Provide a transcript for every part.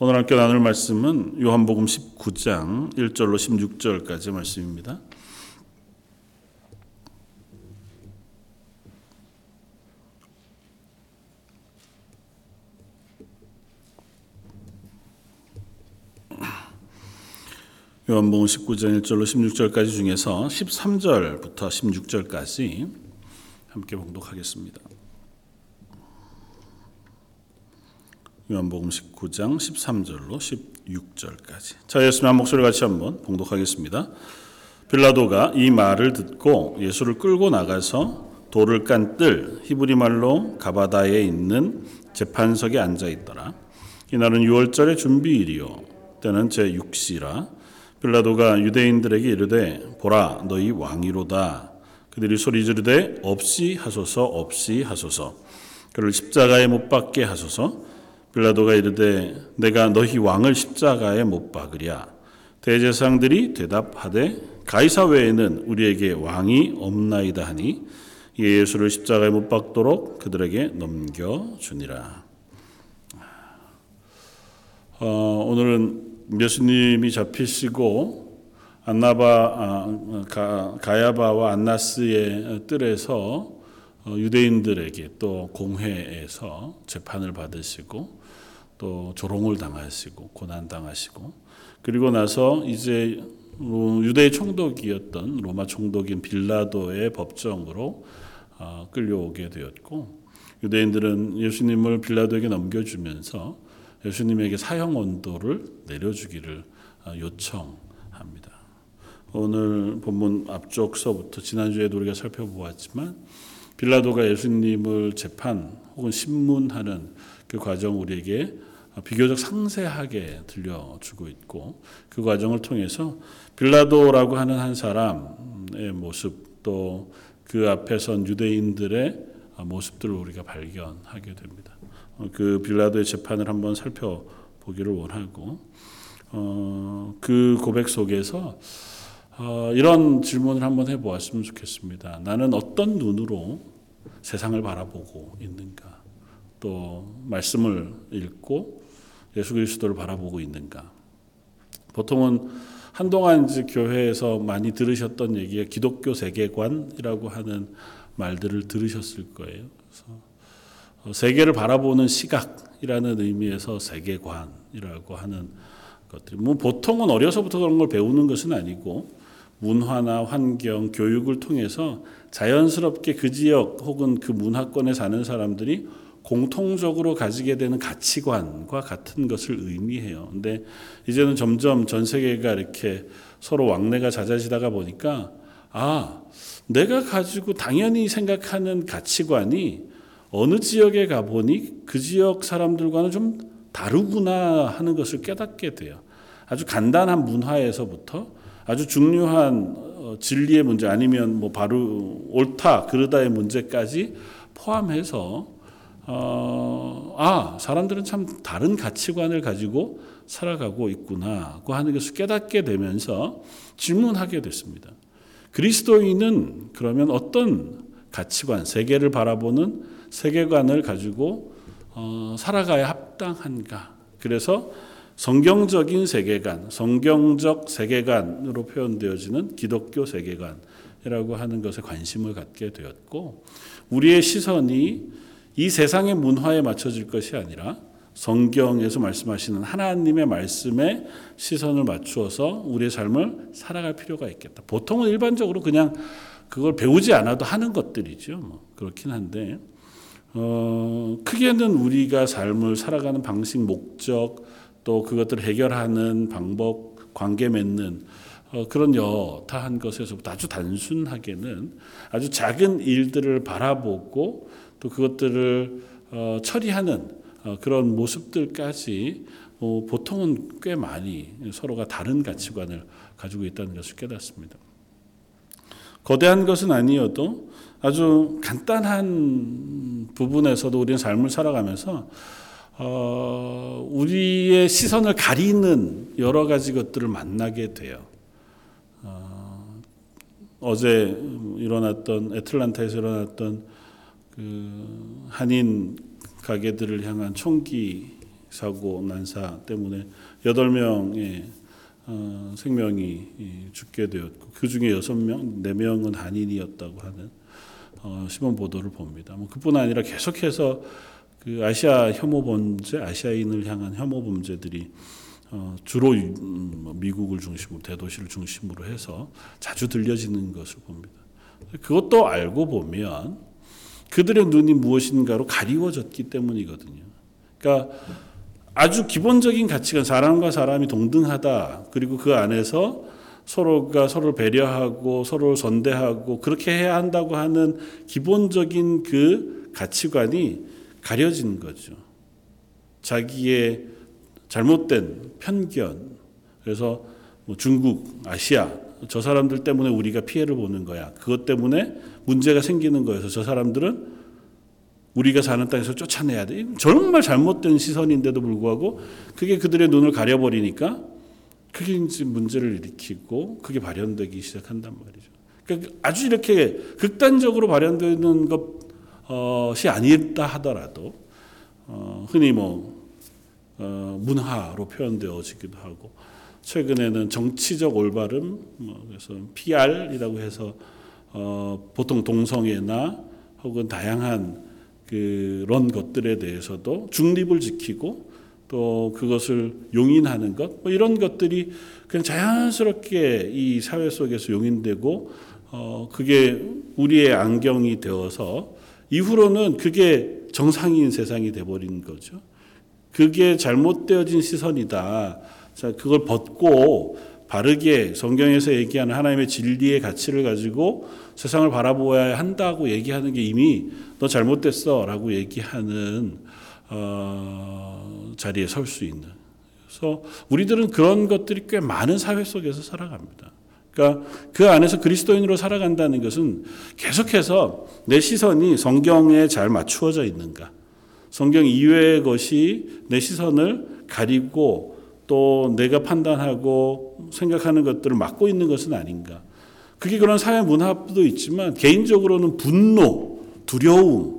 오늘 함께 나눌 말씀은 요한복음 19장 1절로 16절까지 말씀입니다. 요한복음 19장 1절로 16절까지 중에서 13절부터 16절까지 함께 봉독하겠습니다. 요한복음 19장 13절로 16절까지. 자, 예수님 한 목소리 같이 한번 봉독하겠습니다. 빌라도가 이 말을 듣고 예수를 끌고 나가서 돌을 깐 뜰 히브리 말로 가바다에 있는 재판석에 앉아 있더라. 이날은 6월절의 준비일이요 때는 제 6시라 빌라도가 유대인들에게 이르되 보라 너희 왕이로다 그들이 소리 지르되 없이 하소서 없이 하소서 그를 십자가에 못 박게 하소서 빌라도가 이르되 내가 너희 왕을 십자가에 못 박으랴 대제사장들이 대답하되 가이사 외에는 우리에게 왕이 없나이다 하니 예수를 십자가에 못 박도록 그들에게 넘겨 주니라. 어, 오늘은 예수님이 잡히시고 안나바 아, 가, 가야바와 안나스의 뜰에서 어, 유대인들에게 또 공회에서 재판을 받으시고 또 조롱을 당하시고 고난 당하시고 그리고 나서 이제 유대 총독이었던 로마 총독인 빌라도의 법정으로 어, 끌려오게 되었고 유대인들은 예수님을 빌라도에게 넘겨주면서 예수님에게 사형 원도를 내려주기를 어, 요청합니다. 오늘 본문 앞쪽서부터 지난주에도 우리가 살펴보았지만 빌라도가 예수님을 재판 혹은 신문하는 그 과정 우리에게 비교적 상세하게 들려주고 있고 그 과정을 통해서 빌라도라고 하는 한 사람의 모습 또 그 앞에 선 유대인들의 모습들을 우리가 발견하게 됩니다. 그 빌라도의 재판을 한번 살펴보기를 원하고 어, 그 고백 속에서 어, 이런 질문을 한번 해보았으면 좋겠습니다. 나는 어떤 눈으로 세상을 바라보고 있는가? 또 말씀을 읽고 예수 그리스도를 바라보고 있는가? 보통은 한동안 이제 교회에서 많이 들으셨던 얘기가 기독교 세계관이라고 하는 말들을 들으셨을 거예요. 그래서 어, 세계를 바라보는 시각이라는 의미에서 세계관이라고 하는 것들이 뭐 보통은 어려서부터 그런 걸 배우는 것은 아니고 문화나 환경, 교육을 통해서 자연스럽게 그 지역 혹은 그 문화권에 사는 사람들이 공통적으로 가지게 되는 가치관과 같은 것을 의미해요. 근데 이제는 점점 전 세계가 이렇게 서로 왕래가 잦아지다가 보니까 아, 내가 가지고 당연히 생각하는 가치관이 어느 지역에 가보니 그 지역 사람들과는 좀 다르구나 하는 것을 깨닫게 돼요. 아주 간단한 문화에서부터 아주 중요한 어, 진리의 문제 아니면 뭐 바로 옳다 그르다의 문제까지 포함해서 어, 아 사람들은 참 다른 가치관을 가지고 살아가고 있구나고 하는 것을 깨닫게 되면서 질문하게 됐습니다. 그리스도인은 그러면 어떤 가치관, 세계를 바라보는 세계관을 가지고 어, 살아가야 합당한가? 그래서 성경적인 세계관, 성경적 세계관으로 표현되어지는 기독교 세계관이라고 하는 것에 관심을 갖게 되었고, 우리의 시선이 이 세상의 문화에 맞춰질 것이 아니라 성경에서 말씀하시는 하나님의 말씀에 시선을 맞추어서 우리의 삶을 살아갈 필요가 있겠다. 보통은 일반적으로 그냥 그걸 배우지 않아도 하는 것들이죠. 뭐 그렇긴 한데, 어, 크게는 우리가 삶을 살아가는 방식, 목적, 또 그것들을 해결하는 방법, 관계 맺는 어, 그런 여타한 것에서부터 아주 단순하게는 아주 작은 일들을 바라보고 또 그것들을 어, 처리하는 어, 그런 모습들까지 어, 보통은 꽤 많이 서로가 다른 가치관을 가지고 있다는 것을 깨닫습니다. 거대한 것은 아니어도 아주 간단한 부분에서도 우리는 삶을 살아가면서 어, 우리의 시선을 가리는 여러 가지 것들을 만나게 돼요. 어, 어제 일어났던 애틀란타에서 일어났던 그 한인 가게들을 향한 총기 사고 난사 때문에 여덟 명의 어, 생명이 죽게 되었고 그 중에 여섯 명, 네 명은 한인이었다고 하는 어, 신문 보도를 봅니다. 뭐 그뿐 아니라 계속해서 그 아시아 혐오 범죄, 아시아인을 향한 혐오 범죄들이 어, 주로 음, 뭐 미국을 중심으로 대도시를 중심으로 해서 자주 들려지는 것을 봅니다. 그것도 알고 보면 그들의 눈이 무엇인가로 가리워졌기 때문이거든요. 그러니까 아주 기본적인 가치가 사람과 사람이 동등하다. 그리고 그 안에서 서로가 서로를 배려하고 서로를 선대하고 그렇게 해야 한다고 하는 기본적인 그 가치관이 가려진 거죠. 자기의 잘못된 편견. 그래서 뭐 중국, 아시아 저 사람들 때문에 우리가 피해를 보는 거야. 그것 때문에 문제가 생기는 거여서 저 사람들은 우리가 사는 땅에서 쫓아내야 돼. 정말 잘못된 시선인데도 불구하고 그게 그들의 눈을 가려버리니까 그게 이제 문제를 일으키고 그게 발현되기 시작한단 말이죠. 그러니까 아주 이렇게 극단적으로 발현되는 것 이 아니다 하더라도 어, 흔히 뭐 어, 문화로 표현되어지기도 하고 최근에는 정치적 올바름 뭐 그래서 PR이라고 해서 어, 보통 동성애나 혹은 다양한 그런 것들에 대해서도 중립을 지키고 또 그것을 용인하는 것, 뭐 이런 것들이 그냥 자연스럽게 이 사회 속에서 용인되고, 어, 그게 우리의 안경이 되어서 이후로는 그게 정상인 세상이 돼버린 거죠. 그게 잘못되어진 시선이다. 자, 그걸 벗고 바르게 성경에서 얘기하는 하나님의 진리의 가치를 가지고 세상을 바라보아야 한다고 얘기하는 게 이미 너 잘못됐어 라고 얘기하는 어, 자리에 설 수 있는. 그래서 우리들은 그런 것들이 꽤 많은 사회 속에서 살아갑니다. 그러니까 그 안에서 그리스도인으로 살아간다는 것은 계속해서 내 시선이 성경에 잘 맞추어져 있는가. 성경 이외의 것이 내 시선을 가리고 또 내가 판단하고 생각하는 것들을 막고 있는 것은 아닌가. 그게 그런 사회 문화도 있지만 개인적으로는 분노, 두려움,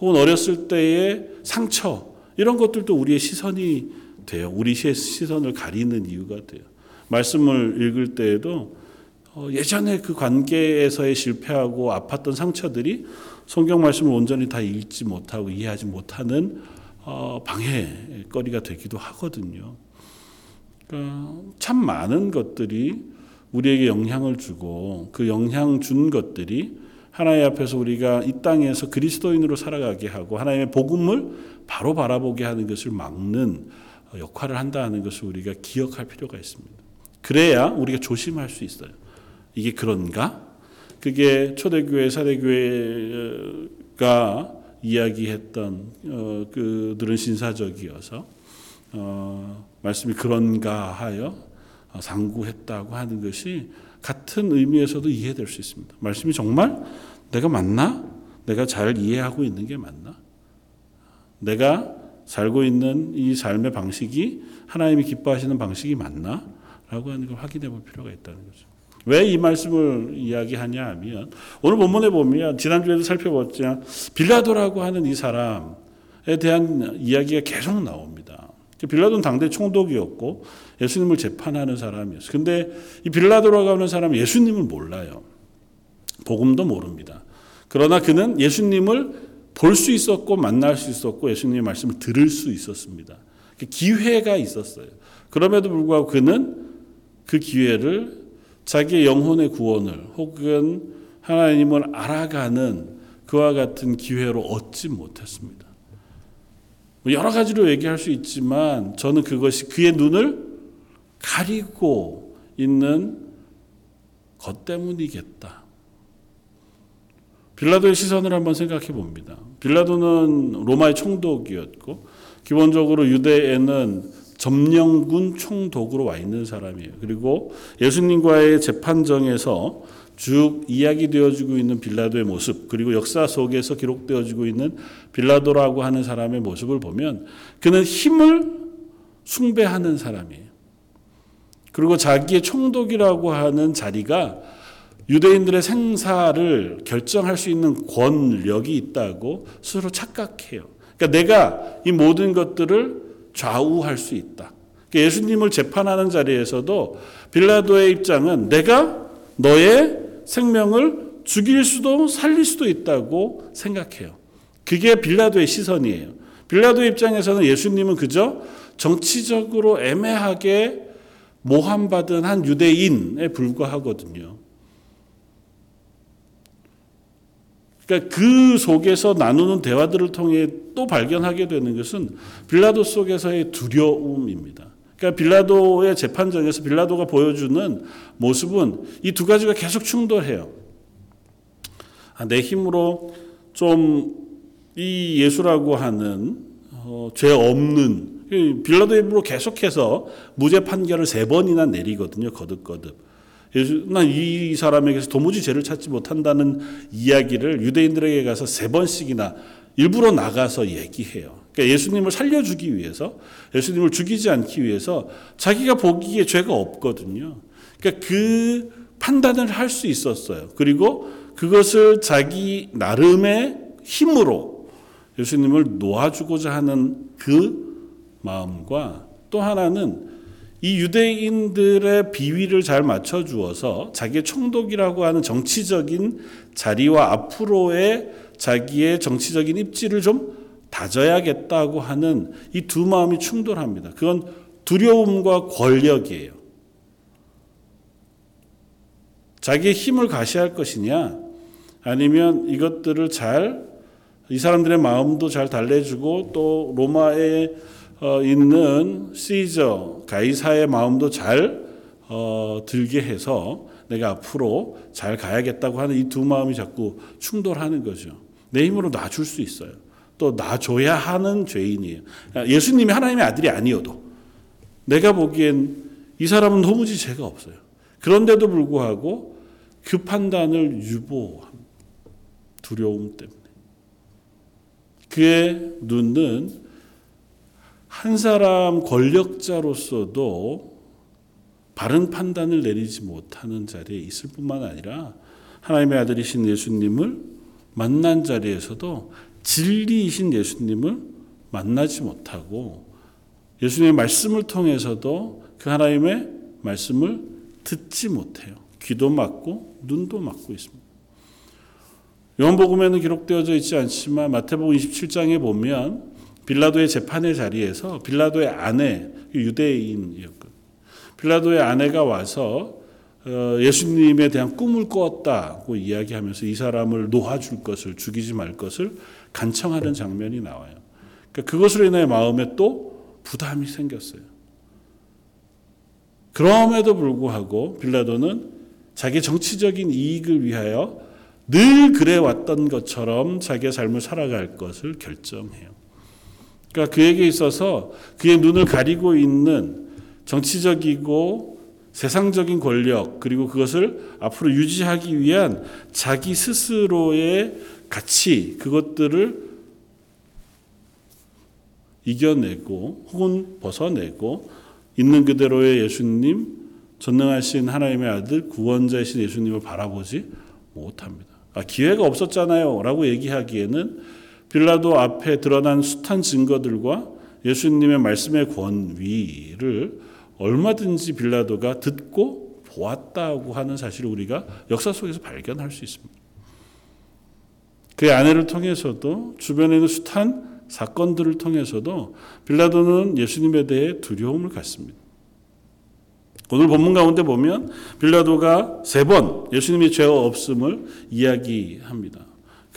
혹은 어렸을 때의 상처 이런 것들도 우리의 시선이 돼요. 우리 시선을 가리는 이유가 돼요. 말씀을 읽을 때에도 어, 예전에 그 관계에서의 실패하고 아팠던 상처들이 성경 말씀을 온전히 다 읽지 못하고 이해하지 못하는 어, 방해거리가 되기도 하거든요. 그러니까 참 많은 것들이 우리에게 영향을 주고 그 영향 준 것들이 하나님 앞에서 우리가 이 땅에서 그리스도인으로 살아가게 하고 하나님의 복음을 바로 바라보게 하는 것을 막는 역할을 한다는 것을 우리가 기억할 필요가 있습니다. 그래야 우리가 조심할 수 있어요. 이게 그런가? 그게 초대교회, 사대교회가 이야기했던 어, 그들은 신사적이어서 어, 말씀이 그런가 하여 상구했다고 하는 것이 같은 의미에서도 이해될 수 있습니다. 말씀이 정말 내가 맞나? 내가 잘 이해하고 있는 게 맞나? 내가 살고 있는 이 삶의 방식이 하나님이 기뻐하시는 방식이 맞나? 라고 하는 걸 확인해 볼 필요가 있다는 거죠. 왜 이 말씀을 이야기하냐 하면 오늘 본문에 보면 지난주에도 살펴봤지만 빌라도라고 하는 이 사람에 대한 이야기가 계속 나옵니다. 빌라도는 당대 총독이었고 예수님을 재판하는 사람이었어요. 근데 이 빌라도라고 하는 사람은 예수님을 몰라요. 복음도 모릅니다. 그러나 그는 예수님을 볼 수 있었고 만날 수 있었고 예수님의 말씀을 들을 수 있었습니다. 그 기회가 있었어요. 그럼에도 불구하고 그는 그 기회를 자기의 영혼의 구원을 혹은 하나님을 알아가는 그와 같은 기회로 얻지 못했습니다. 뭐 여러 가지로 얘기할 수 있지만 저는 그것이 그의 눈을 가리고 있는 것 때문이겠다. 빌라도의 시선을 한번 생각해 봅니다. 빌라도는 로마의 총독이었고 기본적으로 유대에는 점령군 총독으로 와 있는 사람이에요. 그리고 예수님과의 재판정에서 쭉 이야기되어지고 있는 빌라도의 모습 그리고 역사 속에서 기록되어지고 있는 빌라도라고 하는 사람의 모습을 보면 그는 힘을 숭배하는 사람이에요. 그리고 자기의 총독이라고 하는 자리가 유대인들의 생사를 결정할 수 있는 권력이 있다고 스스로 착각해요. 그러니까 내가 이 모든 것들을 좌우할 수 있다. 그러니까 예수님을 재판하는 자리에서도 빌라도의 입장은 내가 너의 생명을 죽일 수도 살릴 수도 있다고 생각해요. 그게 빌라도의 시선이에요. 빌라도의 입장에서는 예수님은 그저 정치적으로 애매하게 모함받은 한 유대인에 불과하거든요. 그러니까 그 속에서 나누는 대화들을 통해 또 발견하게 되는 것은 빌라도 속에서의 두려움입니다. 그러니까 빌라도의 재판정에서 빌라도가 보여주는 모습은 이 두 가지가 계속 충돌해요. 아, 내 힘으로 좀 이 예수라고 하는 어, 죄 없는 빌라도의 입으로 계속해서 무죄 판결을 세 번이나 내리거든요. 거듭거듭. 난이 사람에게서 도무지 죄를 찾지 못한다는 이야기를 유대인들에게 가서 세 번씩이나 일부러 나가서 얘기해요. 그러니까 예수님을 살려주기 위해서, 예수님을 죽이지 않기 위해서 자기가 보기에 죄가 없거든요. 그러니까 그 판단을 할 수 있었어요. 그리고 그것을 자기 나름의 힘으로 예수님을 놓아주고자 하는 그 마음과 또 하나는 이 유대인들의 비위를 잘 맞춰 주어서 자기의 총독이라고 하는 정치적인 자리와 앞으로의 자기의 정치적인 입지를 좀 다져야겠다고 하는 이 두 마음이 충돌합니다. 그건 두려움과 권력이에요. 자기의 힘을 가시할 것이냐, 아니면 이것들을 잘, 이 사람들의 마음도 잘 달래주고 또 로마에 어, 있는 시저 가이사의 마음도 잘 어, 들게 해서 내가 앞으로 잘 가야겠다고 하는 이 두 마음이 자꾸 충돌하는 거죠. 내 힘으로 놔줄 수 있어요. 또 놔줘야 하는 죄인이에요. 예수님이 하나님의 아들이 아니어도 내가 보기엔 이 사람은 도무지 죄가 없어요. 그런데도 불구하고 그 판단을 유보합니다. 두려움 때문에. 그의 눈은 한 사람 권력자로서도 바른 판단을 내리지 못하는 자리에 있을 뿐만 아니라 하나님의 아들이신 예수님을 만난 자리에서도 진리이신 예수님을 만나지 못하고 예수님의 말씀을 통해서도 그 하나님의 말씀을 듣지 못해요. 귀도 막고 눈도 막고 있습니다. 요한복음에는 기록되어져 있지 않지만 마태복음 27장에 보면 빌라도의 재판의 자리에서 빌라도의 아내 유대인이었거든요. 빌라도의 아내가 와서 어, 예수님에 대한 꿈을 꾸었다고 이야기하면서 이 사람을 놓아줄 것을 죽이지 말 것을 간청하는 장면이 나와요. 그러니까 그것으로 인해 마음에 또 부담이 생겼어요. 그럼에도 불구하고 빌라도는 자기 정치적인 이익을 위하여 늘 그래 왔던 것처럼 자기의 삶을 살아갈 것을 결정해요. 그러니까 그에게 있어서 그의 눈을 가리고 있는 정치적이고 세상적인 권력 그리고 그것을 앞으로 유지하기 위한 자기 스스로의 가치 그것들을 이겨내고 혹은 벗어내고 있는 그대로의 예수님 전능하신 하나님의 아들 구원자이신 예수님을 바라보지 못합니다. 아, 기회가 없었잖아요라고 얘기하기에는 빌라도 앞에 드러난 숱한 증거들과 예수님의 말씀의 권위를 얼마든지 빌라도가 듣고 보았다고 하는 사실을 우리가 역사 속에서 발견할 수 있습니다. 그의 아내를 통해서도 주변에 있는 숱한 사건들을 통해서도 빌라도는 예수님에 대해 두려움을 갖습니다. 오늘 본문 가운데 보면 빌라도가 세 번 예수님의 죄 없음을 이야기합니다.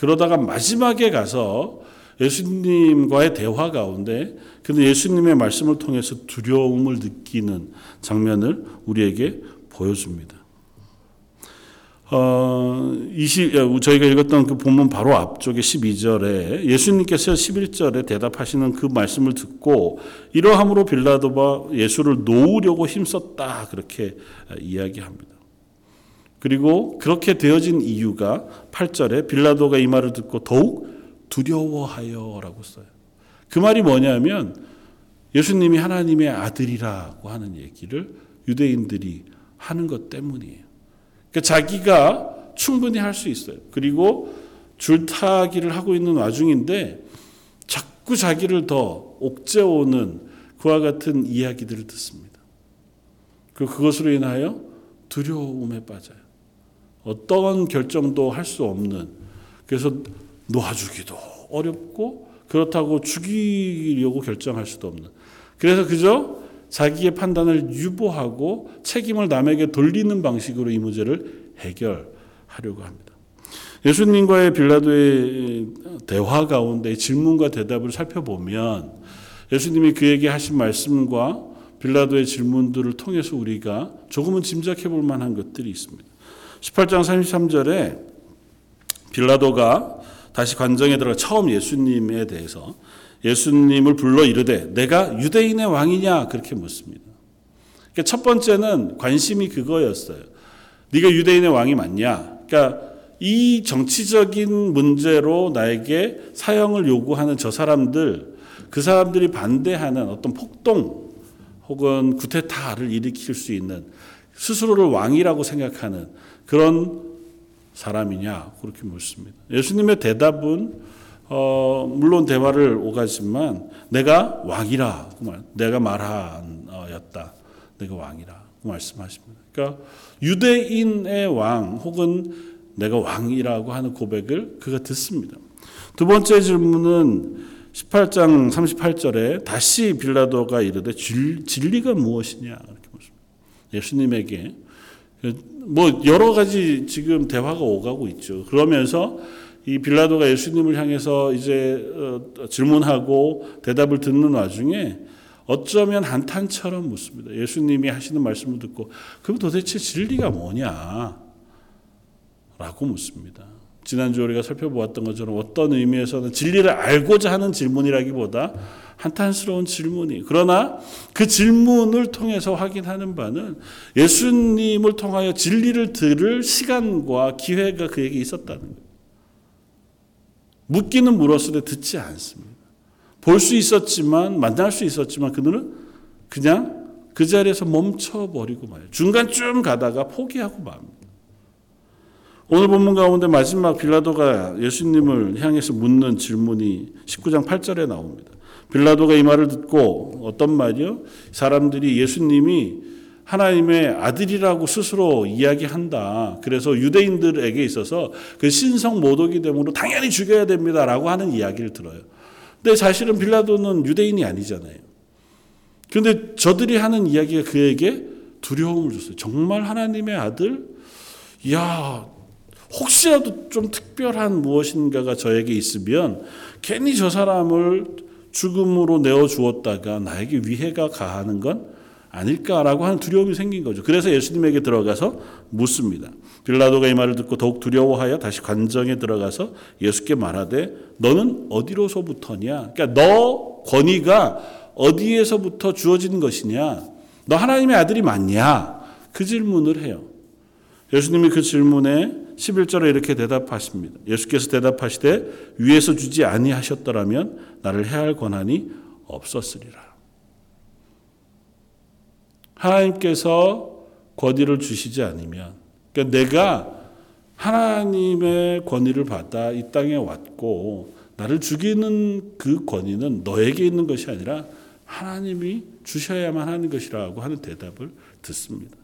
그러다가 마지막에 가서 예수님과의 대화 가운데 근데 예수님의 말씀을 통해서 두려움을 느끼는 장면을 우리에게 보여줍니다. 어, 20, 저희가 읽었던 그 본문 바로 앞쪽에 12절에 예수님께서 11절에 대답하시는 그 말씀을 듣고 이러함으로 빌라도가 예수를 놓으려고 힘썼다 그렇게 이야기합니다. 그리고 그렇게 되어진 이유가 8절에 빌라도가 이 말을 듣고 더욱 두려워하여 라고 써요. 그 말이 뭐냐면 예수님이 하나님의 아들이라고 하는 얘기를 유대인들이 하는 것 때문이에요. 그러니까 자기가 충분히 할 수 있어요. 그리고 줄타기를 하고 있는 와중인데 자꾸 자기를 더 옥죄오는 그와 같은 이야기들을 듣습니다. 그 그것으로 인하여 두려움에 빠져요. 어떤 결정도 할 수 없는 그래서 놓아주기도 어렵고 그렇다고 죽이려고 결정할 수도 없는 그래서 그저 자기의 판단을 유보하고 책임을 남에게 돌리는 방식으로 이 문제를 해결하려고 합니다. 예수님과의 빌라도의 대화 가운데 질문과 대답을 살펴보면 예수님이 그에게 하신 말씀과 빌라도의 질문들을 통해서 우리가 조금은 짐작해 볼 만한 것들이 있습니다. 18장 33절에 빌라도가 다시 관정에 들어가 처음 예수님에 대해서 예수님을 불러 이르되 내가 유대인의 왕이냐 그렇게 묻습니다. 그러니까 첫 번째는 관심이 그거였어요. 네가 유대인의 왕이 맞냐? 그러니까 이 정치적인 문제로 나에게 사형을 요구하는 저 사람들 그 사람들이 반대하는 어떤 폭동 혹은 구테타를 일으킬 수 있는 스스로를 왕이라고 생각하는 그런 사람이냐 그렇게 묻습니다. 예수님의 대답은 어, 물론 대화를 오가지만 내가 왕이라 내가 말하였다. 내가 왕이라 말씀하십니다. 그러니까 유대인의 왕 혹은 내가 왕이라고 하는 고백을 그가 듣습니다. 두 번째 질문은 18장 38절에 다시 빌라도가 이르되 진리가 무엇이냐 이렇게 묻습니다. 예수님에게 뭐 여러 가지 지금 대화가 오가고 있죠. 그러면서 이 빌라도가 예수님을 향해서 이제 어, 질문하고 대답을 듣는 와중에 어쩌면 한탄처럼 묻습니다. 예수님이 하시는 말씀을 듣고 그럼 도대체 진리가 뭐냐? 라고 묻습니다. 지난주 우리가 살펴보았던 것처럼 어떤 의미에서는 진리를 알고자 하는 질문이라기보다 한탄스러운 질문이 그러나 그 질문을 통해서 확인하는 바는 예수님을 통하여 진리를 들을 시간과 기회가 그에게 있었다는 거예요. 묻기는 물었으되 듣지 않습니다. 볼 수 있었지만 만날 수 있었지만 그들은 그냥 그 자리에서 멈춰버리고 말요 중간쯤 가다가 포기하고 맙니다. 오늘 본문 가운데 마지막 빌라도가 예수님을 향해서 묻는 질문이 19장 8절에 나옵니다. 빌라도가 이 말을 듣고 어떤 말이요? 사람들이 예수님이 하나님의 아들이라고 스스로 이야기한다. 그래서 유대인들에게 있어서 그 신성 모독이 되므로 당연히 죽여야 됩니다라고 하는 이야기를 들어요. 근데 사실은 빌라도는 유대인이 아니잖아요. 근데 저들이 하는 이야기가 그에게 두려움을 줬어요. 정말 하나님의 아들? 야, 혹시라도 좀 특별한 무엇인가가 저에게 있으면 괜히 저 사람을 죽음으로 내어 주었다가 나에게 위해가 가하는 건 아닐까라고 하는 두려움이 생긴 거죠. 그래서 예수님에게 들어가서 묻습니다. 빌라도가 이 말을 듣고 더욱 두려워하여 다시 관정에 들어가서 예수께 말하되 너는 어디로서부터냐? 그러니까 너 권위가 어디에서부터 주어진 것이냐? 너 하나님의 아들이 맞냐? 그 질문을 해요. 예수님이 그 질문에 11절에 이렇게 대답하십니다. 예수께서 대답하시되 위에서 주지 아니하셨더라면 나를 해할 권한이 없었으리라. 하나님께서 권위를 주시지 않으면 그러니까 내가 하나님의 권위를 받아 이 땅에 왔고 나를 죽이는 그 권위는 너에게 있는 것이 아니라 하나님이 주셔야만 하는 것이라고 하는 대답을 듣습니다.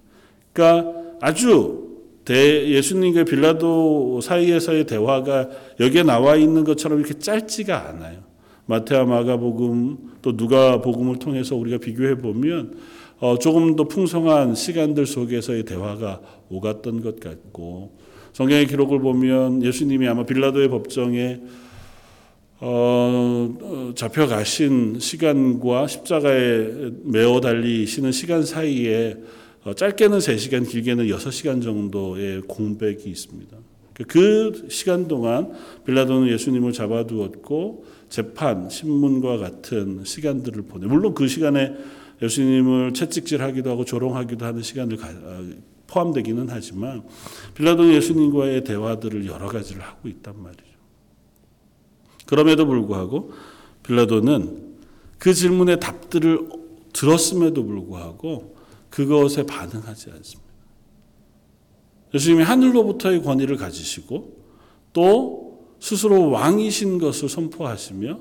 그러니까 아주 예수님과 빌라도 사이에서의 대화가 여기에 나와 있는 것처럼 이렇게 짧지가 않아요. 마태와 마가복음 또 누가복음을 통해서 우리가 비교해 보면 어, 조금 더 풍성한 시간들 속에서의 대화가 오갔던 것 같고 성경의 기록을 보면 예수님이 아마 빌라도의 법정에 어, 어 잡혀가신 시간과 십자가에 메어 달리시는 시간 사이에 어, 짧게는 3시간, 길게는 6시간 정도의 공백이 있습니다. 그 시간 동안 빌라도는 예수님을 잡아두었고 재판, 신문과 같은 시간들을 보내. 물론 그 시간에 예수님을 채찍질하기도 하고 조롱하기도 하는 시간을 어, 포함되기는 하지만 빌라도는 예수님과의 대화들을 여러 가지를 하고 있단 말이죠. 그럼에도 불구하고 빌라도는 그 질문의 답들을 들었음에도 불구하고 그것에 반응하지 않습니다. 예수님이 하늘로부터의 권위를 가지시고 또 스스로 왕이신 것을 선포하시며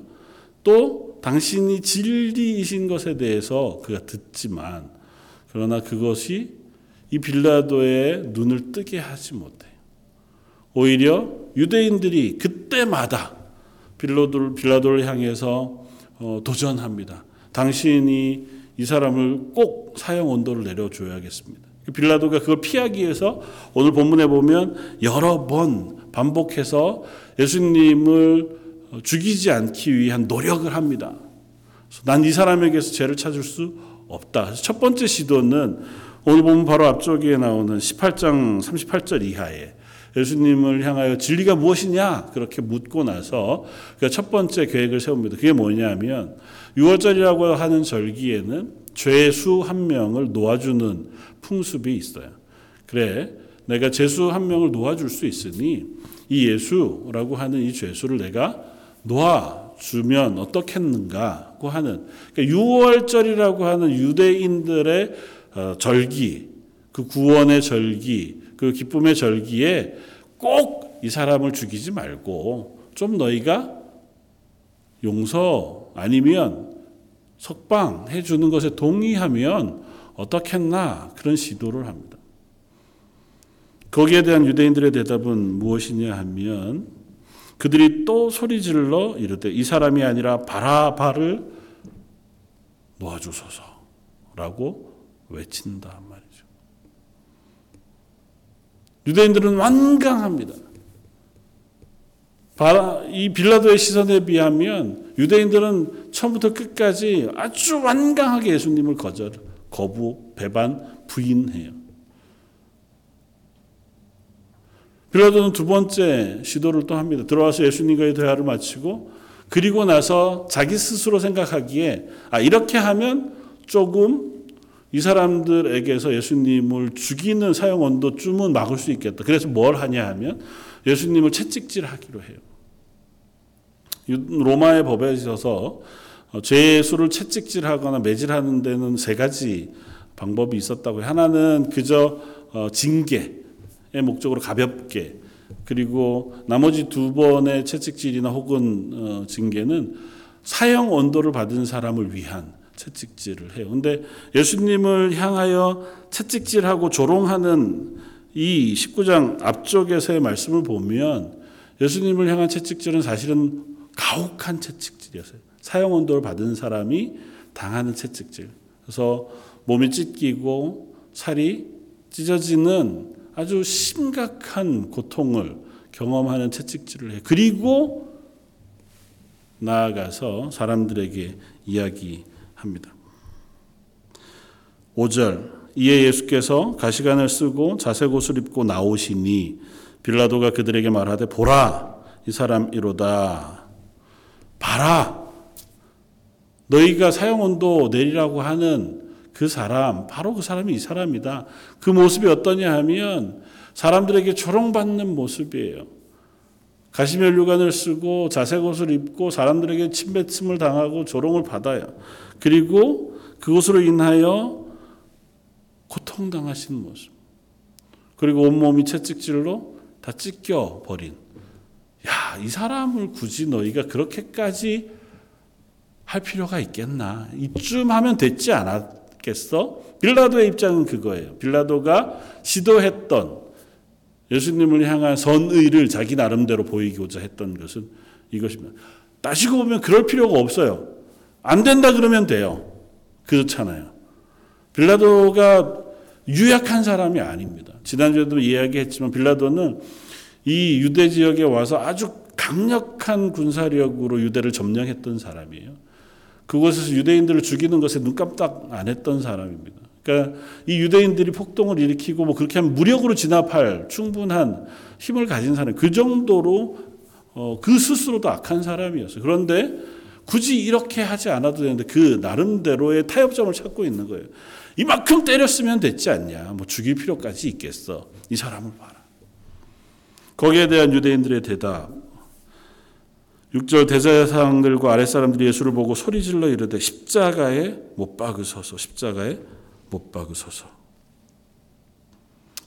또 당신이 진리이신 것에 대해서 그가 듣지만 그러나 그것이 이 빌라도의 눈을 뜨게 하지 못해요. 오히려 유대인들이 그때마다 빌라도를, 빌라도를 향해서 어, 도전합니다. 당신이 이 사람을 꼭 사형 온도를 내려줘야겠습니다. 빌라도가 그걸 피하기 위해서 오늘 본문에 보면 여러 번 반복해서 예수님을 죽이지 않기 위한 노력을 합니다. 난 이 사람에게서 죄를 찾을 수 없다. 첫 번째 시도는 오늘 보면 바로 앞쪽에 나오는 18장 38절 이하에 예수님을 향하여 진리가 무엇이냐 그렇게 묻고 나서 그 첫 번째 계획을 세웁니다. 그게 뭐냐면 6월절이라고 하는 절기에는 죄수 한 명을 놓아주는 풍습이 있어요. 그래, 내가 죄수 한 명을 놓아줄 수 있으니 이 예수라고 하는 이 죄수를 내가 놓아주면 어떻겠는가고 하는 그러니까 6월절이라고 하는 유대인들의 어, 절기, 그 구원의 절기, 그 기쁨의 절기에 꼭 이 사람을 죽이지 말고 좀 너희가 용서 아니면 석방해 주는 것에 동의하면 어떻겠나 그런 시도를 합니다. 거기에 대한 유대인들의 대답은 무엇이냐 하면 그들이 또 소리 질러 이르되 이 사람이 아니라 바라바를 놓아주소서라고 외친다 말이죠. 유대인들은 완강합니다. 이 빌라도의 시선에 비하면 유대인들은 처음부터 끝까지 아주 완강하게 예수님을 거절, 거부, 배반, 부인해요. 빌라도는 두 번째 시도를 또 합니다. 들어와서 예수님과의 대화를 마치고 그리고 나서 자기 스스로 생각하기에 아 이렇게 하면 조금 이 사람들에게서 예수님을 죽이는 사형 언도쯤은 막을 수 있겠다. 그래서 뭘 하냐 하면 예수님을 채찍질하기로 해요. 로마의 법에 있어서 죄수를 채찍질하거나 매질하는 데는 세 가지 방법이 있었다고 해요. 하나는 그저 어, 징계의 목적으로 가볍게 그리고 나머지 두 번의 채찍질이나 혹은 어, 징계는 사형 언도를 받은 사람을 위한 채찍질을 해요. 근데 예수님을 향하여 채찍질하고 조롱하는 이 19장 앞쪽에서의 말씀을 보면 예수님을 향한 채찍질은 사실은 가혹한 채찍질이었어요. 사형 언도를 받은 사람이 당하는 채찍질. 그래서 몸이 찢기고 살이 찢어지는 아주 심각한 고통을 경험하는 채찍질을 해. 그리고 나아가서 사람들에게 이야기 합니다. 5절 이에 예수께서 가시관을 쓰고 자색 옷을 입고 나오시니 빌라도가 그들에게 말하되 보라 이 사람이로다. 봐라. 너희가 사형 온도 내리라고 하는 그 사람 바로 그 사람이 이 사람이다. 그 모습이 어떠냐 하면 사람들에게 조롱받는 모습이에요 가시면류관을 쓰고 자색 옷을 입고 사람들에게 침뱉음을 당하고 조롱을 받아요 그리고 그것으로 인하여 고통당하신 모습. 그리고 온몸이 채찍질로 다 찢겨 버린. 야, 이 사람을 굳이 너희가 그렇게까지 할 필요가 있겠나? 이쯤 하면 됐지 않았겠어? 빌라도의 입장은 그거예요. 빌라도가 시도했던 예수님을 향한 선의를 자기 나름대로 보이고자 했던 것은 이것입니다. 따지고 보면 그럴 필요가 없어요. 안 된다 그러면 돼요. 그렇잖아요. 빌라도가 유약한 사람이 아닙니다. 지난주에도 이야기했지만 빌라도는 이 유대 지역에 와서 아주 강력한 군사력으로 유대를 점령했던 사람이에요. 그곳에서 유대인들을 죽이는 것에 눈깜딱 안 했던 사람입니다. 그러니까 이 유대인들이 폭동을 일으키고 뭐 그렇게 하면 무력으로 진압할 충분한 힘을 가진 사람, 그 정도로 어, 그 스스로도 악한 사람이었어요. 그런데 굳이 이렇게 하지 않아도 되는데 그 나름대로의 타협점을 찾고 있는 거예요. 이만큼 때렸으면 됐지 않냐. 뭐 죽일 필요까지 있겠어. 이 사람을 봐라. 거기에 대한 유대인들의 대답. 6절 대제사장들과 아랫사람들이 예수를 보고 소리 질러 이르되 십자가에 못 박으소서. 십자가에 못 박으소서.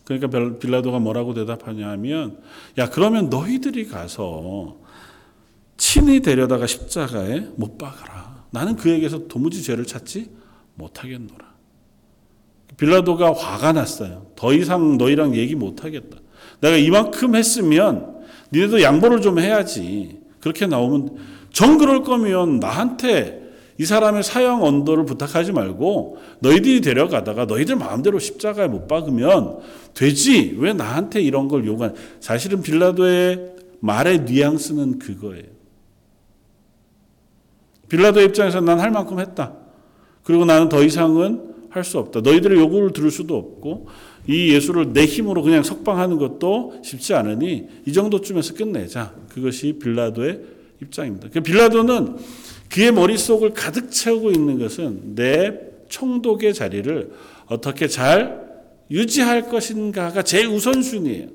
그러니까 빌라도가 뭐라고 대답하냐 하면 야 그러면 너희들이 가서 친히 데려다가 십자가에 못 박아라. 나는 그에게서 도무지 죄를 찾지 못하겠노라. 빌라도가 화가 났어요. 더 이상 너희랑 얘기 못하겠다. 내가 이만큼 했으면 니네도 양보를 좀 해야지. 그렇게 나오면 정 그럴 거면 나한테 이 사람의 사형 언도를 부탁하지 말고 너희들이 데려가다가 너희들 마음대로 십자가에 못 박으면 되지. 왜 나한테 이런 걸 요구한? 사실은 빌라도의 말의 뉘앙스는 그거예요. 빌라도 입장에서 난 할 만큼 했다. 그리고 나는 더 이상은 할 수 없다. 너희들의 요구를 들을 수도 없고 이 예수를 내 힘으로 그냥 석방하는 것도 쉽지 않으니 이 정도쯤에서 끝내자. 그것이 빌라도의 입장입니다. 그 빌라도는 그의 머릿속을 가득 채우고 있는 것은 내 총독의 자리를 어떻게 잘 유지할 것인가가 제일 우선순위예요.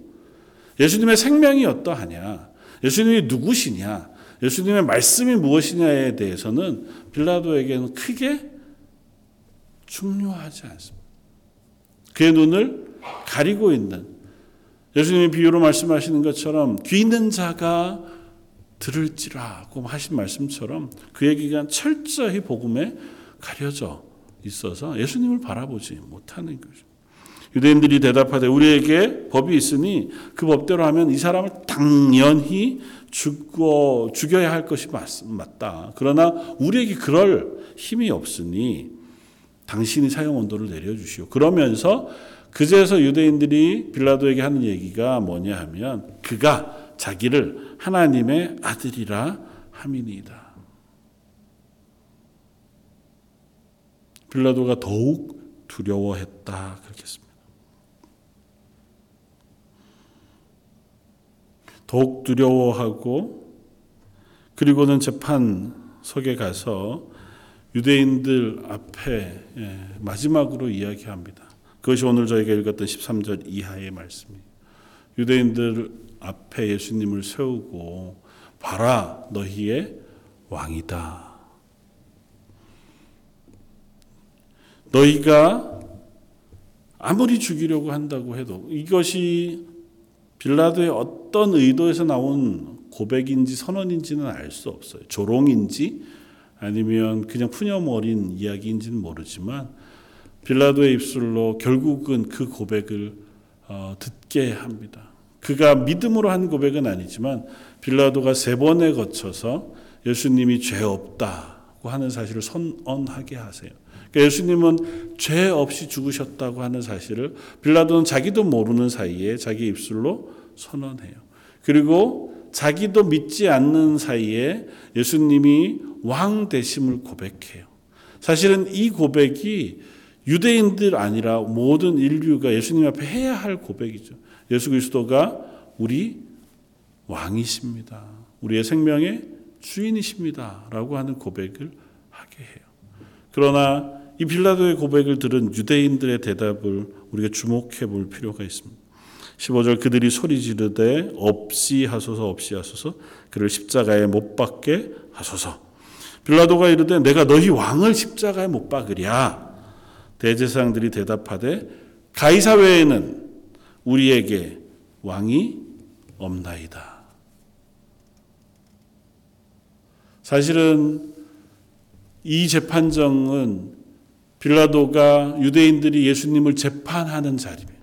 예수님의 생명이 어떠하냐? 예수님이 누구시냐? 예수님의 말씀이 무엇이냐에 대해서는 빌라도에게는 크게 중요하지 않습니다. 그의 눈을 가리고 있는 예수님이 비유로 말씀하시는 것처럼 귀 있는 자가 들을지라고 하신 말씀처럼 그의 귀가 철저히 복음에 가려져 있어서 예수님을 바라보지 못하는 거죠. 유대인들이 대답하되 우리에게 법이 있으니 그 법대로 하면 이 사람을 당연히 죽어 죽여야 할 것이 맞, 맞다. 그러나 우리에게 그럴 힘이 없으니 당신이 사형 온도를 내려주시오. 그러면서 그제서 유대인들이 빌라도에게 하는 얘기가 뭐냐 하면 그가 자기를 하나님의 아들이라 함이니이다. 빌라도가 더욱 두려워했다 그렇겠습니다. 더욱 두려워하고 그리고는 재판석에 가서 유대인들 앞에 예, 마지막으로 이야기합니다. 그것이 오늘 저희가 읽었던 13절 이하의 말씀이에요. 유대인들 앞에 예수님을 세우고 봐라 너희의 왕이다. 너희가 아무리 죽이려고 한다고 해도 이것이 빌라도의 어떤 의도에서 나온 고백인지 선언인지는 알 수 없어요. 조롱인지 아니면 그냥 푸념어린 이야기인지는 모르지만 빌라도의 입술로 결국은 그 고백을 어, 듣게 합니다. 그가 믿음으로 한 고백은 아니지만 빌라도가 세 번에 거쳐서 예수님이 죄 없다고 하는 사실을 선언하게 하세요. 그러니까 예수님은 죄 없이 죽으셨다고 하는 사실을 빌라도는 자기도 모르는 사이에 자기 입술로 선언해요. 그리고 자기도 믿지 않는 사이에 예수님이 왕 되심을 고백해요. 사실은 이 고백이 유대인들 아니라 모든 인류가 예수님 앞에 해야 할 고백이죠. 예수 그리스도가 우리 왕이십니다. 우리의 생명의 주인이십니다. 라고 하는 고백을 하게 해요. 그러나 이 빌라도의 고백을 들은 유대인들의 대답을 우리가 주목해 볼 필요가 있습니다. 15절 그들이 소리 지르되 없이 하소서 없이 하소서 그를 십자가에 못 박게 하소서 빌라도가 이르되 내가 너희 왕을 십자가에 못 박으랴 대제사장들이 대답하되 가이사 외에는 우리에게 왕이 없나이다. 사실은 이 재판정은 빌라도가 유대인들이 예수님을 재판하는 자리입니다.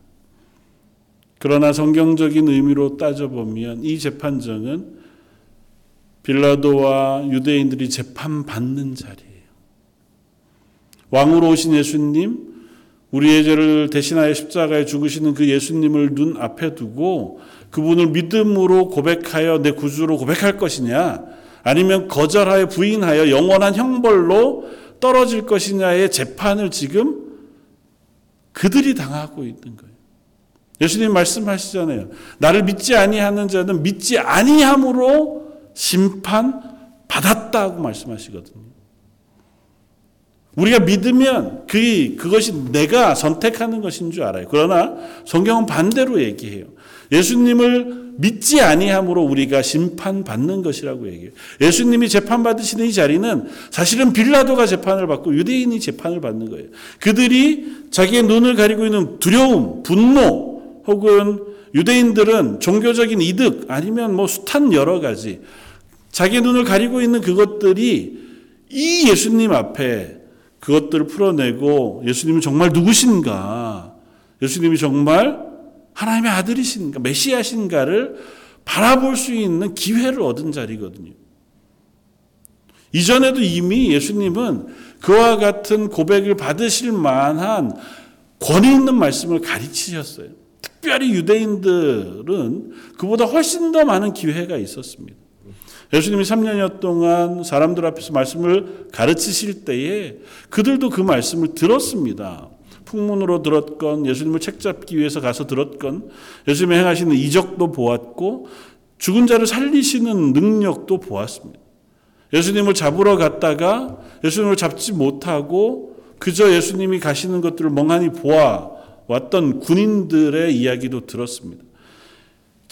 그러나 성경적인 의미로 따져보면 이 재판정은 빌라도와 유대인들이 재판받는 자리예요. 왕으로 오신 예수님, 우리의 죄를 대신하여 십자가에 죽으시는 그 예수님을 눈 앞에 두고 그분을 믿음으로 고백하여 내 구주로 고백할 것이냐, 아니면 거절하여 부인하여 영원한 형벌로 떨어질 것이냐의 재판을 지금 그들이 당하고 있는 거예요. 예수님 말씀하시잖아요. 나를 믿지 아니하는 자는 믿지 아니함으로 심판 받았다고 말씀하시거든요. 우리가 믿으면 그 그것이 내가 선택하는 것인 줄 알아요. 그러나 성경은 반대로 얘기해요. 예수님을 믿지 아니함으로 우리가 심판 받는 것이라고 얘기해요. 예수님이 재판 받으시는 이 자리는 사실은 빌라도가 재판을 받고 유대인이 재판을 받는 거예요. 그들이 자기의 눈을 가리고 있는 두려움, 분노 혹은 유대인들은 종교적인 이득 아니면 뭐 숱한 여러 가지 자기 눈을 가리고 있는 그것들이 이 예수님 앞에 그것들을 풀어내고 예수님이 정말 누구신가? 예수님이 정말 하나님의 아들이신가? 메시아신가를 바라볼 수 있는 기회를 얻은 자리거든요. 이전에도 이미 예수님은 그와 같은 고백을 받으실 만한 권위 있는 말씀을 가르치셨어요. 특별히 유대인들은 그보다 훨씬 더 많은 기회가 있었습니다. 예수님이 3년여 동안 사람들 앞에서 말씀을 가르치실 때에 그들도 그 말씀을 들었습니다. 풍문으로 들었건 예수님을 책잡기 위해서 가서 들었건 예수님이 행하시는 이적도 보았고 죽은 자를 살리시는 능력도 보았습니다. 예수님을 잡으러 갔다가 예수님을 잡지 못하고 그저 예수님이 가시는 것들을 멍하니 보아 왔던 군인들의 이야기도 들었습니다.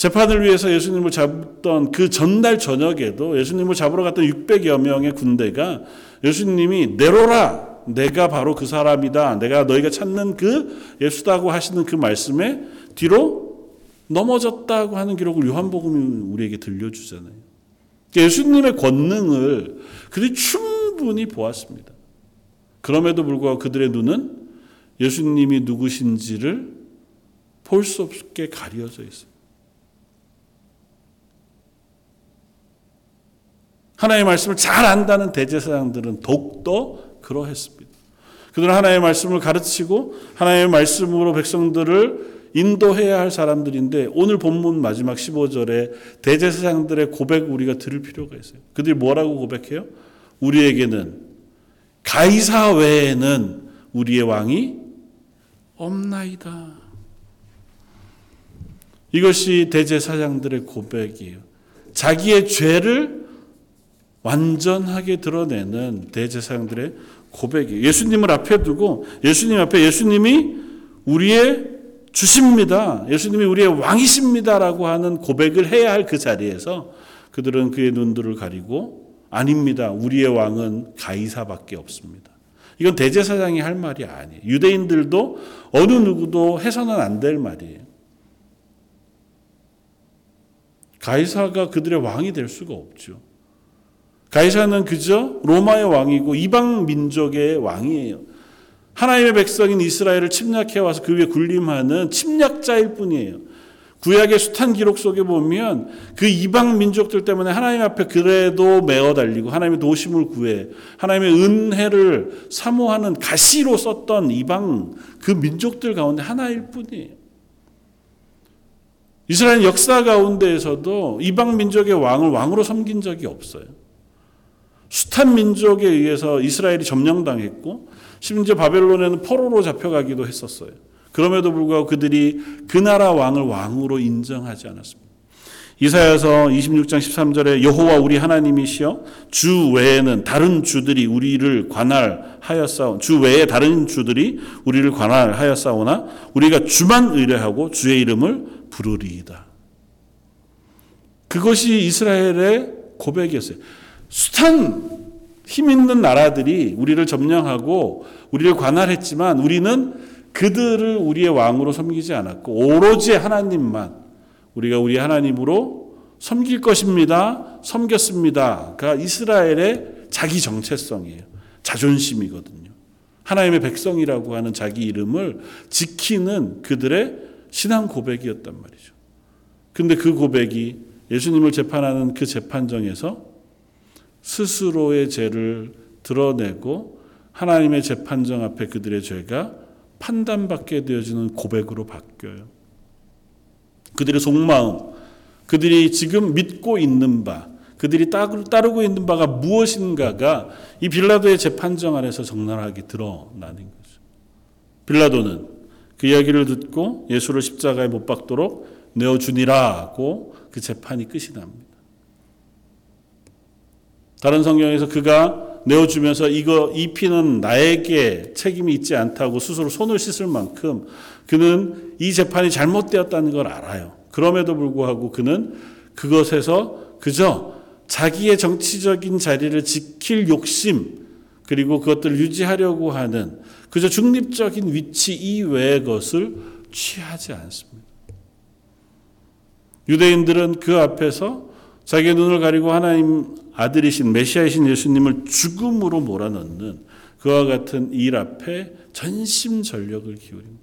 재판을 위해서 예수님을 잡던 그 전날 저녁에도 예수님을 잡으러 갔던 600여 명의 군대가 예수님이 내로라 내가 바로 그 사람이다 내가 너희가 찾는 그 예수다고 하시는 그 말씀에 뒤로 넘어졌다고 하는 기록을 요한복음이 우리에게 들려주잖아요. 예수님의 권능을 그들이 충분히 보았습니다. 그럼에도 불구하고 그들의 눈은 예수님이 누구신지를 볼 수 없게 가려져 있어요. 하나님의 말씀을 잘 안다는 대제사장들은 더욱더 그러했습니다. 그들은 하나님의 말씀을 가르치고 하나님의 말씀으로 백성들을 인도해야 할 사람들인데 오늘 본문 마지막 15절에 대제사장들의 고백 우리가 들을 필요가 있어요. 그들이 뭐라고 고백해요? 우리에게는 가이사 외에는 우리의 왕이 없나이다. 이것이 대제사장들의 고백이에요. 자기의 죄를 완전하게 드러내는 대제사장들의 고백이에요. 예수님을 앞에 두고 예수님 앞에 예수님이 우리의 주십니다. 예수님이 우리의 왕이십니다라고 하는 고백을 해야 할 그 자리에서 그들은 그의 눈들을 가리고 아닙니다. 우리의 왕은 가이사밖에 없습니다. 이건 대제사장이 할 말이 아니에요. 유대인들도 어느 누구도 해서는 안 될 말이에요. 가이사가 그들의 왕이 될 수가 없죠. 가이사는 그저 로마의 왕이고 이방 민족의 왕이에요. 하나님의 백성인 이스라엘을 침략해 와서 그 위에 군림하는 침략자일 뿐이에요. 구약의 숱한 기록 속에 보면 그 이방 민족들 때문에 하나님 앞에 그래도 메어 달리고 하나님의 도심을 구해 하나님의 은혜를 사모하는 가시로 썼던 이방 그 민족들 가운데 하나일 뿐이에요. 이스라엘 역사 가운데에서도 이방 민족의 왕을 왕으로 섬긴 적이 없어요. 숱한 민족에 의해서 이스라엘이 점령당했고 심지어 바벨론에는 포로로 잡혀가기도 했었어요. 그럼에도 불구하고 그들이 그 나라 왕을 왕으로 인정하지 않았습니다. 이사야서 26장 13절에 여호와 우리 하나님이시여 주 외에는 다른 주들이 우리를 관할하였사오 주 외에 다른 주들이 우리를 관할하였사오나 우리가 주만 의뢰하고 주의 이름을 부르리이다. 그것이 이스라엘의 고백이었어요. 숱한 힘 있는 나라들이 우리를 점령하고 우리를 관할했지만 우리는 그들을 우리의 왕으로 섬기지 않았고 오로지 하나님만 우리가 우리 하나님으로 섬길 것입니다. 섬겼습니다.가 이스라엘의 자기 정체성이에요. 자존심이거든요. 하나님의 백성이라고 하는 자기 이름을 지키는 그들의 신앙 고백이었단 말이죠. 근데 그 고백이 예수님을 재판하는 그 재판정에서 스스로의 죄를 드러내고 하나님의 재판정 앞에 그들의 죄가 판단받게 되어지는 고백으로 바뀌어요. 그들의 속마음, 그들이 지금 믿고 있는 바, 그들이 따르고 있는 바가 무엇인가가 이 빌라도의 재판정 안에서 적나라하게 드러나는 거죠. 빌라도는 그 이야기를 듣고 예수를 십자가에 못 박도록 내어주니라고 그 재판이 끝이 납니다. 다른 성경에서 그가 내어주면서 이거 이 피는 나에게 책임이 있지 않다고 스스로 손을 씻을 만큼 그는 이 재판이 잘못되었다는 걸 알아요. 그럼에도 불구하고 그는 그것에서 그저 자기의 정치적인 자리를 지킬 욕심 그리고 그것들을 유지하려고 하는 그저 중립적인 위치 이외의 것을 취하지 않습니다. 유대인들은 그 앞에서 자기의 눈을 가리고 하나님 아들이신 메시아이신 예수님을 죽음으로 몰아넣는 그와 같은 일 앞에 전심전력을 기울입니다.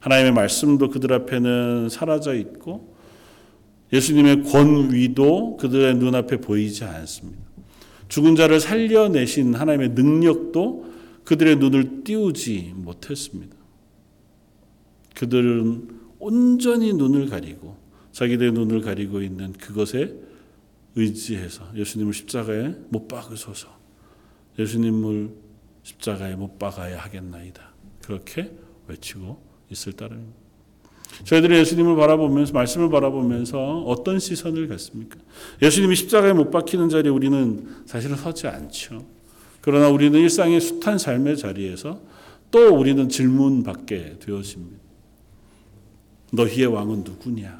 하나님의 말씀도 그들 앞에는 사라져 있고 예수님의 권위도 그들의 눈앞에 보이지 않습니다. 죽은 자를 살려내신 하나님의 능력도 그들의 눈을 띄우지 못했습니다. 그들은 온전히 눈을 가리고 자기들의 눈을 가리고 있는 그것에 의지해서 예수님을 십자가에 못 박으소서. 예수님을 십자가에 못 박아야 하겠나이다. 그렇게 외치고 있을 따름입니다. 저희들이 예수님을 바라보면서 말씀을 바라보면서 어떤 시선을 갖습니까? 예수님이 십자가에 못 박히는 자리에 우리는 사실은 서지 않죠. 그러나 우리는 일상의 숱한 삶의 자리에서 또 우리는 질문받게 되어집니다. 너희의 왕은 누구냐?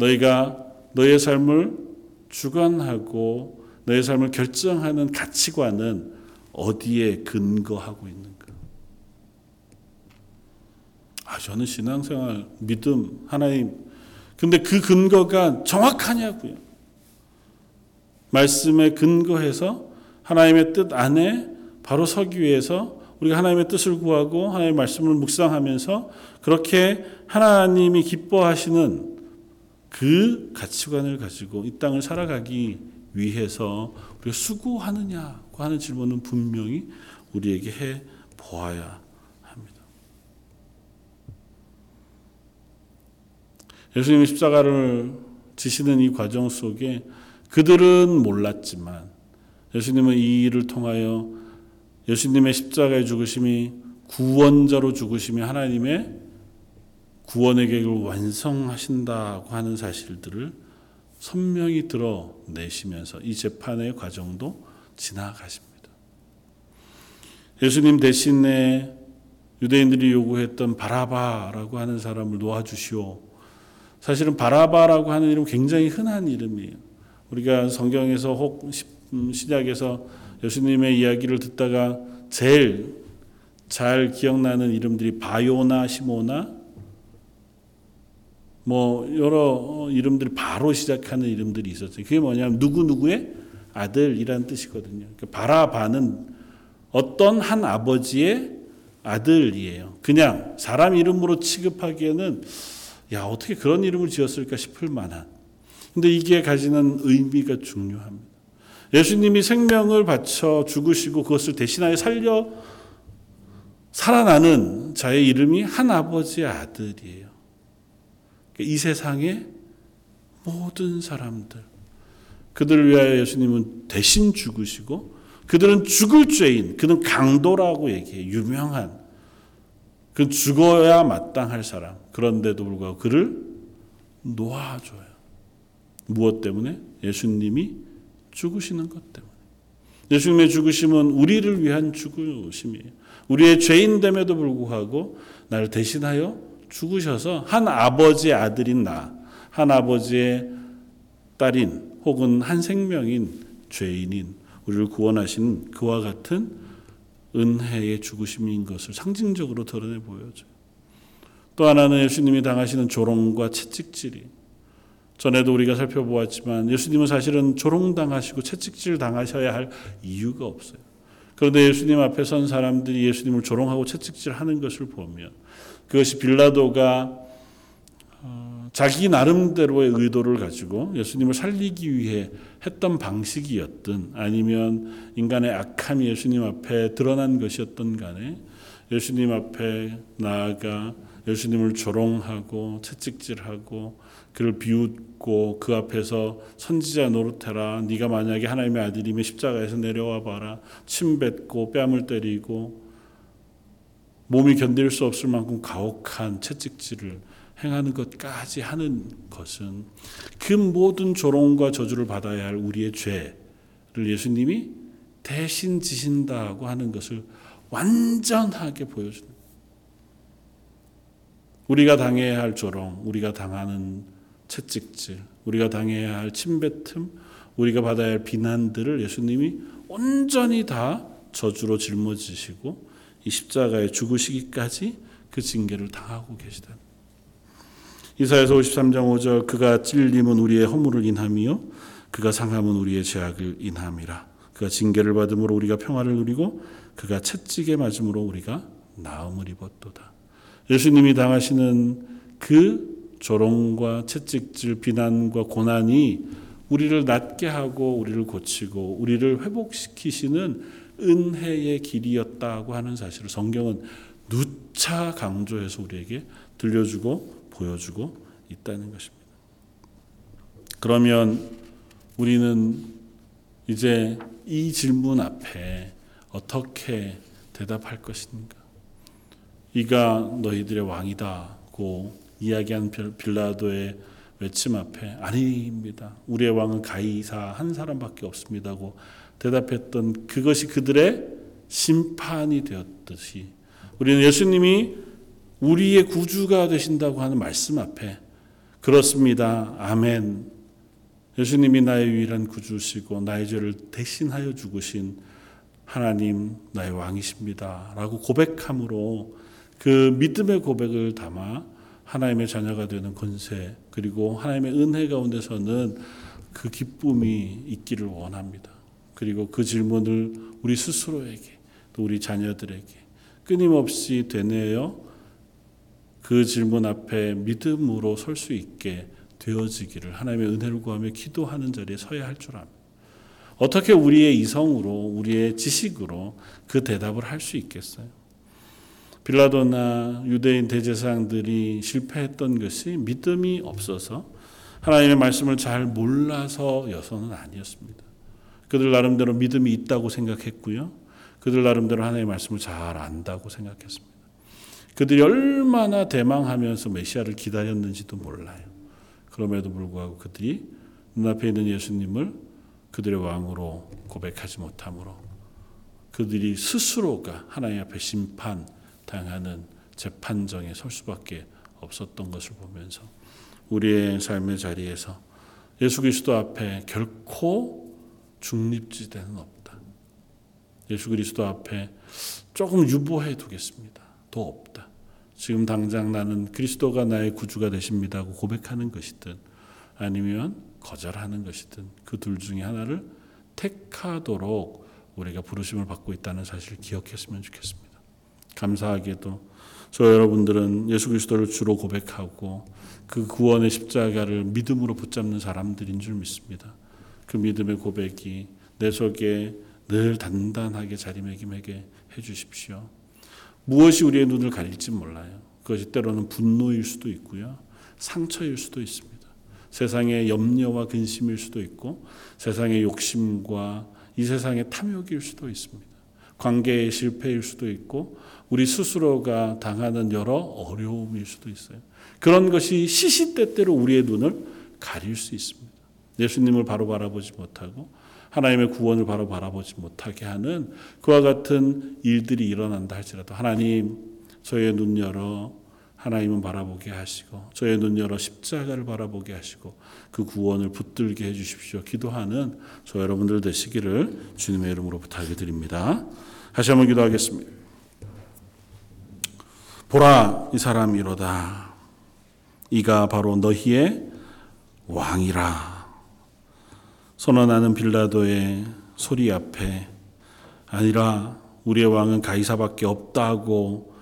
너희가 너의 삶을 주관하고 너의 삶을 결정하는 가치관은 어디에 근거하고 있는가? 아, 저는 신앙생활, 믿음, 하나님. 근데 그 근거가 정확하냐고요. 말씀에 근거해서 하나님의 뜻 안에 바로 서기 위해서 우리가 하나님의 뜻을 구하고 하나님의 말씀을 묵상하면서 그렇게 하나님이 기뻐하시는 그 가치관을 가지고 이 땅을 살아가기 위해서 우리가 수고하느냐고 하는 질문은 분명히 우리에게 해 보아야 합니다. 예수님이 십자가를 지시는 이 과정 속에 그들은 몰랐지만 예수님은 이 일을 통하여 예수님의 십자가의 죽으심이 구원자로 죽으심이 하나님의 구원의 계획을 완성하신다고 하는 사실들을 선명히 드러내시면서 이 재판의 과정도 지나가십니다. 예수님 대신에 유대인들이 요구했던 바라바라고 하는 사람을 놓아주시오. 사실은 바라바라고 하는 이름 굉장히 흔한 이름이에요. 우리가 성경에서 혹 신약에서 예수님의 이야기를 듣다가 제일 잘 기억나는 이름들이 바요나 시모나 뭐 여러 이름들이 바로 시작하는 이름들이 있었어요. 그게 뭐냐면 누구 누구의 아들이라는 뜻이거든요. 그러니까 바라바는 어떤 한 아버지의 아들이에요. 그냥 사람 이름으로 취급하기에는 야 어떻게 그런 이름을 지었을까 싶을 만한. 근데 이게 가지는 의미가 중요합니다. 예수님이 생명을 바쳐 죽으시고 그것을 대신하여 살려 살아나는 자의 이름이 한 아버지의 아들이에요. 이 세상의 모든 사람들, 그들을 위하여 예수님은 대신 죽으시고, 그들은 죽을 죄인, 그는 강도라고 얘기해 유명한, 그 죽어야 마땅할 사람. 그런데도 불구하고 그를 놓아줘요. 무엇 때문에? 예수님이 죽으시는 것 때문에. 예수님의 죽으심은 우리를 위한 죽으심이에요. 우리의 죄인 됨에도 불구하고 나를 대신하여 죽으셔서 한 아버지의 아들인 나, 한 아버지의 딸인 혹은 한 생명인 죄인인 우리를 구원하신 그와 같은 은혜의 죽으심인 것을 상징적으로 드러내 보여줘요. 또 하나는 예수님이 당하시는 조롱과 채찍질이 전에도 우리가 살펴보았지만 예수님은 사실은 조롱당하시고 채찍질 당하셔야 할 이유가 없어요. 그런데 예수님 앞에 선 사람들이 예수님을 조롱하고 채찍질 하는 것을 보면 그것이 빌라도가 어, 자기 나름대로의 의도를 가지고 예수님을 살리기 위해 했던 방식이었든 아니면 인간의 악함이 예수님 앞에 드러난 것이었던 간에 예수님 앞에 나아가 예수님을 조롱하고 채찍질하고 그를 비웃고 그 앞에서 선지자 노릇해라 네가 만약에 하나님의 아들이면 십자가에서 내려와 봐라 침 뱉고 뺨을 때리고 몸이 견딜 수 없을 만큼 가혹한 채찍질을 행하는 것까지 하는 것은 그 모든 조롱과 저주를 받아야 할 우리의 죄를 예수님이 대신 지신다고 하는 것을 완전하게 보여주는 우리가 당해야 할 조롱, 우리가 당하는 채찍질, 우리가 당해야 할 침뱉음, 우리가 받아야 할 비난들을 예수님이 온전히 다 저주로 짊어지시고 이 십자가에 죽으시기까지 그 징계를 당하고 계시다. 이사야서 53장 5절 그가 찔림은 우리의 허물을 인함이요 그가 상함은 우리의 죄악을 인함이라. 그가 징계를 받음으로 우리가 평화를 누리고 그가 채찍에 맞음으로 우리가 나음을 입었도다. 예수님이 당하시는 그 조롱과 채찍질, 비난과 고난이 우리를 낫게 하고 우리를 고치고 우리를 회복시키시는 은혜의 길이었다고 하는 사실을 성경은 누차 강조해서 우리에게 들려주고 보여주고 있다는 것입니다. 그러면 우리는 이제 이 질문 앞에 어떻게 대답할 것인가? 이가 너희들의 왕이다고 이야기한 빌라도의 외침 앞에 아닙니다. 우리의 왕은 가이사 한 사람밖에 없습니다고 대답했던 그것이 그들의 심판이 되었듯이 우리는 예수님이 우리의 구주가 되신다고 하는 말씀 앞에 그렇습니다. 아멘. 예수님이 나의 유일한 구주시고 나의 죄를 대신하여 죽으신 하나님 나의 왕이십니다. 라고 고백함으로 그 믿음의 고백을 담아 하나님의 자녀가 되는 권세 그리고 하나님의 은혜 가운데서는 그 기쁨이 있기를 원합니다. 그리고 그 질문을 우리 스스로에게 또 우리 자녀들에게 끊임없이 되뇌어 그 질문 앞에 믿음으로 설 수 있게 되어지기를 하나님의 은혜를 구하며 기도하는 자리에 서야 할 줄 압니다. 어떻게 우리의 이성으로 우리의 지식으로 그 대답을 할 수 있겠어요? 빌라도나 유대인 대제사장들이 실패했던 것이 믿음이 없어서 하나님의 말씀을 잘 몰라서여서는 아니었습니다. 그들 나름대로 믿음이 있다고 생각했고요. 그들 나름대로 하나님의 말씀을 잘 안다고 생각했습니다. 그들이 얼마나 대망하면서 메시아를 기다렸는지도 몰라요. 그럼에도 불구하고 그들이 눈앞에 있는 예수님을 그들의 왕으로 고백하지 못함으로 그들이 스스로가 하나님 앞에 심판 당하는 재판정에 설 수밖에 없었던 것을 보면서 우리의 삶의 자리에서 예수 그리스도 앞에 결코 중립지대는 없다. 예수 그리스도 앞에 조금 유보해 두겠습니다. 더 없다. 지금 당장 나는 그리스도가 나의 구주가 되십니다고 고백하는 것이든 아니면 거절하는 것이든 그 둘 중에 하나를 택하도록 우리가 부르심을 받고 있다는 사실을 기억했으면 좋겠습니다. 감사하게도 저 여러분들은 예수 그리스도를 주로 고백하고 그 구원의 십자가를 믿음으로 붙잡는 사람들인 줄 믿습니다. 그 믿음의 고백이 내 속에 늘 단단하게 자리매김하게 해 주십시오. 무엇이 우리의 눈을 가릴지 몰라요. 그것이 때로는 분노일 수도 있고요. 상처일 수도 있습니다. 세상의 염려와 근심일 수도 있고 세상의 욕심과 이 세상의 탐욕일 수도 있습니다. 관계의 실패일 수도 있고 우리 스스로가 당하는 여러 어려움일 수도 있어요. 그런 것이 시시때때로 우리의 눈을 가릴 수 있습니다. 예수님을 바로 바라보지 못하고 하나님의 구원을 바로 바라보지 못하게 하는 그와 같은 일들이 일어난다 할지라도 하나님 저의 눈 열어 하나님은 바라보게 하시고 저의 눈 열어 십자가를 바라보게 하시고 그 구원을 붙들게 해 주십시오. 기도하는 저 여러분들 되시기를 주님의 이름으로 부탁을 드립니다. 다시 한번 기도하겠습니다. 보라 이 사람이로다. 이가 바로 너희의 왕이라. 선언하는 빌라도의 소리 앞에 아니라 우리의 왕은 가이사밖에 없다고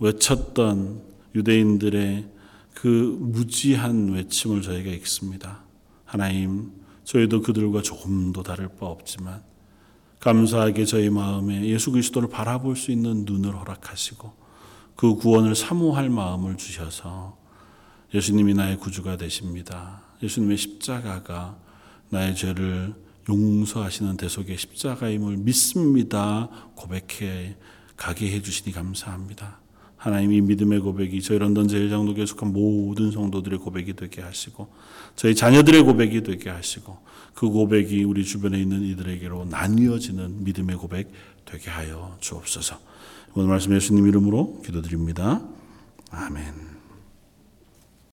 외쳤던 유대인들의 그 무지한 외침을 저희가 읽습니다. 하나님, 저희도 그들과 조금도 다를 바 없지만 감사하게 저희 마음에 예수 그리스도를 바라볼 수 있는 눈을 허락하시고 그 구원을 사모할 마음을 주셔서 예수님이 나의 구주가 되십니다. 예수님의 십자가가 나의 죄를 용서하시는 대속의 십자가임을 믿습니다. 고백해 가게 해주시니 감사합니다. 하나님이 믿음의 고백이 저희 런던 제일장로교에 속한 모든 성도들의 고백이 되게 하시고 저희 자녀들의 고백이 되게 하시고 그 고백이 우리 주변에 있는 이들에게로 나뉘어지는 믿음의 고백 되게 하여 주옵소서. 오늘 말씀 예수님 이름으로 기도드립니다. 아멘.